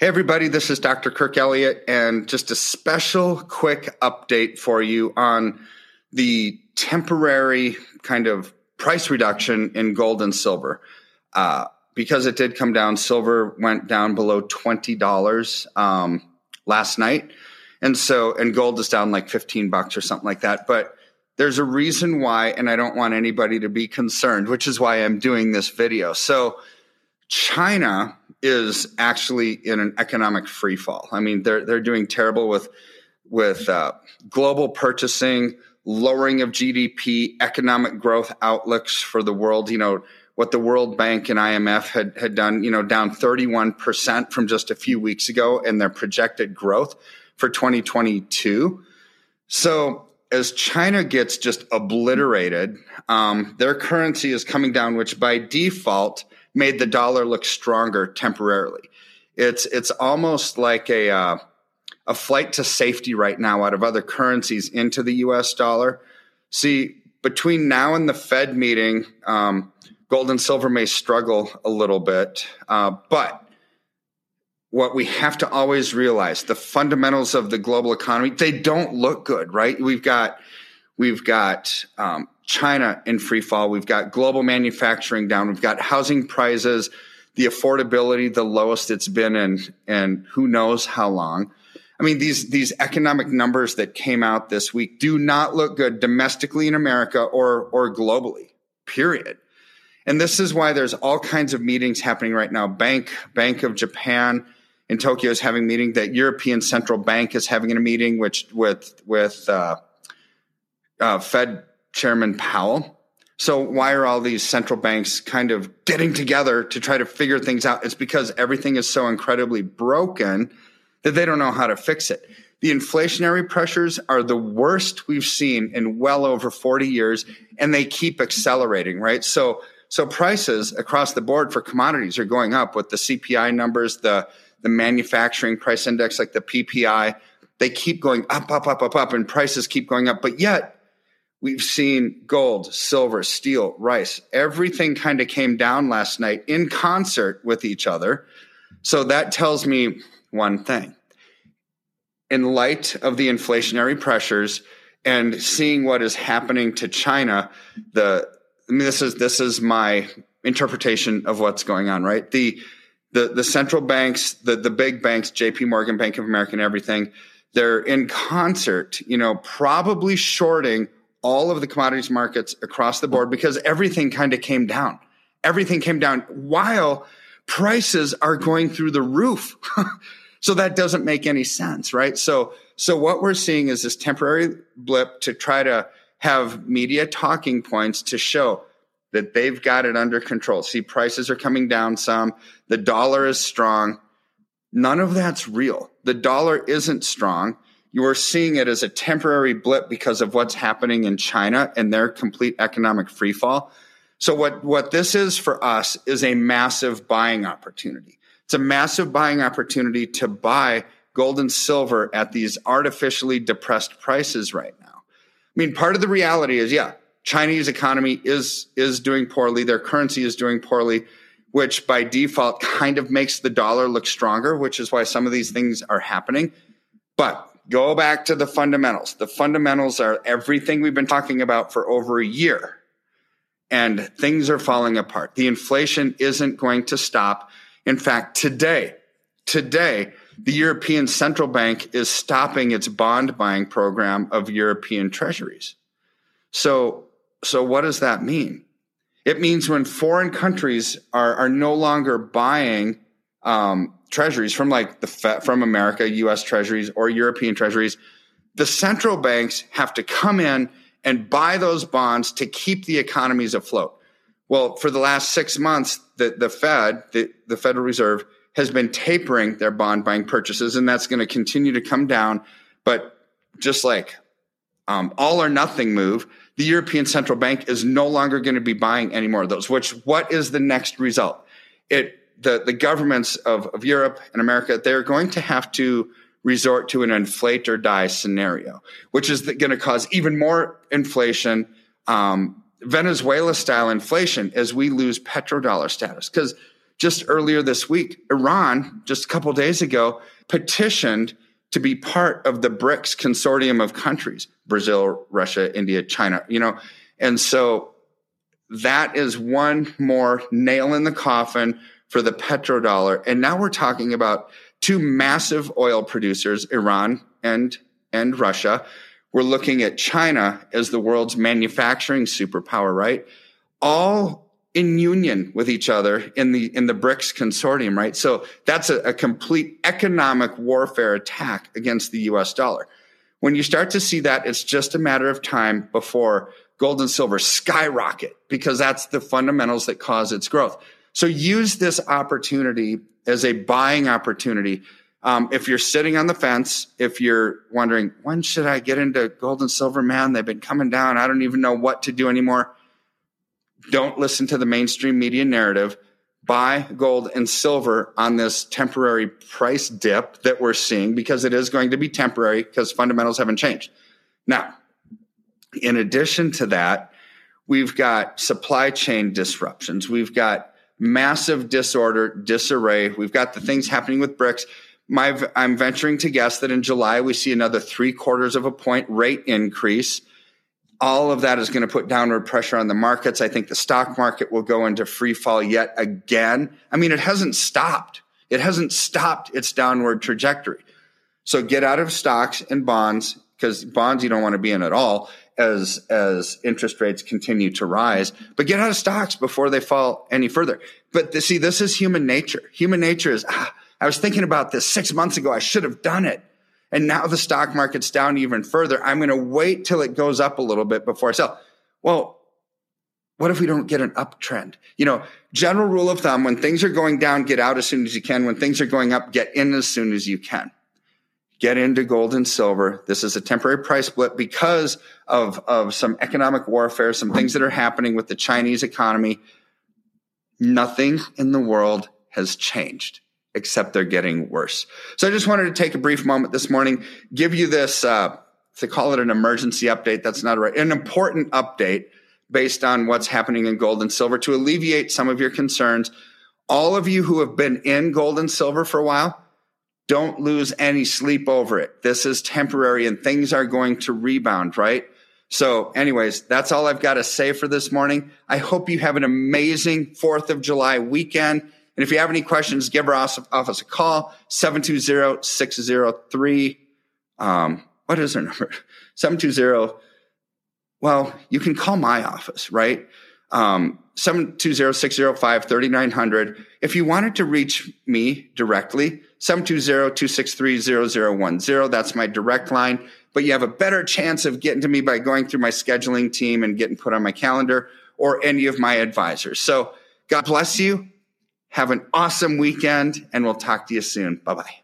Hey, everybody, this is Dr. Kirk Elliott, and just a special quick update for you on the temporary kind of price reduction in gold and silver. Uh, because it did come down, silver went down below $20 um, last night. And so, and gold is down like 15 bucks or something like that. But there's a reason why, and I don't want anybody to be concerned, which is why I'm doing this video. So, China is actually in an economic free fall. I mean, they're they're doing terrible with with uh, global purchasing, lowering of GDP, economic growth outlooks for the world. You know what the World Bank and IMF had had done. You know, down thirty one percent from just a few weeks ago, and their projected growth for 2022. So as China gets just obliterated, um, their currency is coming down, which by default made the dollar look stronger temporarily. It's it's almost like a uh, a flight to safety right now out of other currencies into the U.S. dollar. See, between now and the Fed meeting, um, gold and silver may struggle a little bit, uh, but what we have to always realize the fundamentals of the global economy they don't look good right we've got we've got um, China in free fall. We've got global manufacturing down. We've got housing prices, the affordability, the lowest it's been in, and who knows how long. I mean, these, these economic numbers that came out this week do not look good domestically in America or, or globally, period. And this is why there's all kinds of meetings happening right now. Bank, Bank of Japan in Tokyo is having a meeting. That European Central Bank is having a meeting, which with, with, uh, uh, Fed Chairman Powell. So why are all these central banks kind of getting together to try to figure things out? It's because everything is so incredibly broken that they don't know how to fix it. The inflationary pressures are the worst we've seen in well over 40 years and they keep accelerating, right? So so prices across the board for commodities are going up with the CPI numbers, the the manufacturing price index like the PPI, they keep going up up up up up and prices keep going up, but yet We've seen gold, silver, steel, rice. Everything kind of came down last night in concert with each other. So that tells me one thing. In light of the inflationary pressures and seeing what is happening to China, the I mean, this is this is my interpretation of what's going on, right? The the the central banks, the the big banks, J.P. Morgan, Bank of America, and everything, they're in concert, you know, probably shorting all of the commodities markets across the board because everything kind of came down. Everything came down while prices are going through the roof. so that doesn't make any sense, right? So, so what we're seeing is this temporary blip to try to have media talking points to show that they've got it under control. See, prices are coming down some. The dollar is strong. None of that's real. The dollar isn't strong you are seeing it as a temporary blip because of what's happening in China and their complete economic freefall. So what, what this is for us is a massive buying opportunity. It's a massive buying opportunity to buy gold and silver at these artificially depressed prices right now. I mean, part of the reality is, yeah, Chinese economy is, is doing poorly. Their currency is doing poorly, which by default kind of makes the dollar look stronger, which is why some of these things are happening. But go back to the fundamentals. The fundamentals are everything we've been talking about for over a year. And things are falling apart. The inflation isn't going to stop. In fact, today, today, the European Central Bank is stopping its bond buying program of European treasuries. So, so what does that mean? It means when foreign countries are, are no longer buying um, treasuries from like the Fed, from America, U.S. treasuries or European treasuries, the central banks have to come in and buy those bonds to keep the economies afloat. Well, for the last six months, the, the Fed, the, the Federal Reserve, has been tapering their bond buying purchases, and that's going to continue to come down. But just like um, all or nothing move, the European Central Bank is no longer going to be buying any more of those. Which what is the next result? It the the governments of, of Europe and America they're going to have to resort to an inflate or die scenario, which is going to cause even more inflation, um, Venezuela style inflation as we lose petrodollar status. Because just earlier this week, Iran, just a couple days ago, petitioned to be part of the BRICS consortium of countries Brazil, Russia, India, China, you know. And so that is one more nail in the coffin for the petrodollar. And now we're talking about two massive oil producers, Iran and, and Russia. We're looking at China as the world's manufacturing superpower, right? All in union with each other in the in the BRICS consortium, right? So that's a, a complete economic warfare attack against the US dollar. When you start to see that, it's just a matter of time before gold and silver skyrocket because that's the fundamentals that cause its growth. So use this opportunity as a buying opportunity. Um, if you're sitting on the fence, if you're wondering, when should I get into gold and silver, man? They've been coming down. I don't even know what to do anymore. Don't listen to the mainstream media narrative. Buy gold and silver on this temporary price dip that we're seeing because it is going to be temporary because fundamentals haven't changed. Now, in addition to that, we've got supply chain disruptions. We've got massive disorder, disarray. We've got the things happening with BRICS. My, I'm venturing to guess that in July we see another three quarters of a point rate increase. All of that is going to put downward pressure on the markets. I think the stock market will go into free fall yet again. I mean, it hasn't stopped. It hasn't stopped its downward trajectory. So get out of stocks and bonds because bonds you don't want to be in at all as as interest rates continue to rise. But get out of stocks before they fall any further. But the, see, this is human nature. Human nature is ah, I was thinking about this six months ago. I should have done it. And now the stock market's down even further. I'm going to wait till it goes up a little bit before I sell. Well, what if we don't get an uptrend? You know, general rule of thumb, when things are going down, get out as soon as you can. When things are going up, get in as soon as you can get into gold and silver. This is a temporary price blip because of, of some economic warfare, some things that are happening with the Chinese economy. Nothing in the world has changed except they're getting worse. So I just wanted to take a brief moment this morning, give you this, uh, to call it an emergency update. That's not right. An important update based on what's happening in gold and silver to alleviate some of your concerns. All of you who have been in gold and silver for a while, don't lose any sleep over it. This is temporary and things are going to rebound, right? So, anyways, that's all I've got to say for this morning. I hope you have an amazing 4th of July weekend. And if you have any questions, give our office a call, 720-603. Um, what is our number? 720. Well, you can call my office, right? Um, 720-605-3900. If you wanted to reach me directly, 720-263-0010. That's my direct line. But you have a better chance of getting to me by going through my scheduling team and getting put on my calendar or any of my advisors. So God bless you. Have an awesome weekend and we'll talk to you soon. Bye bye.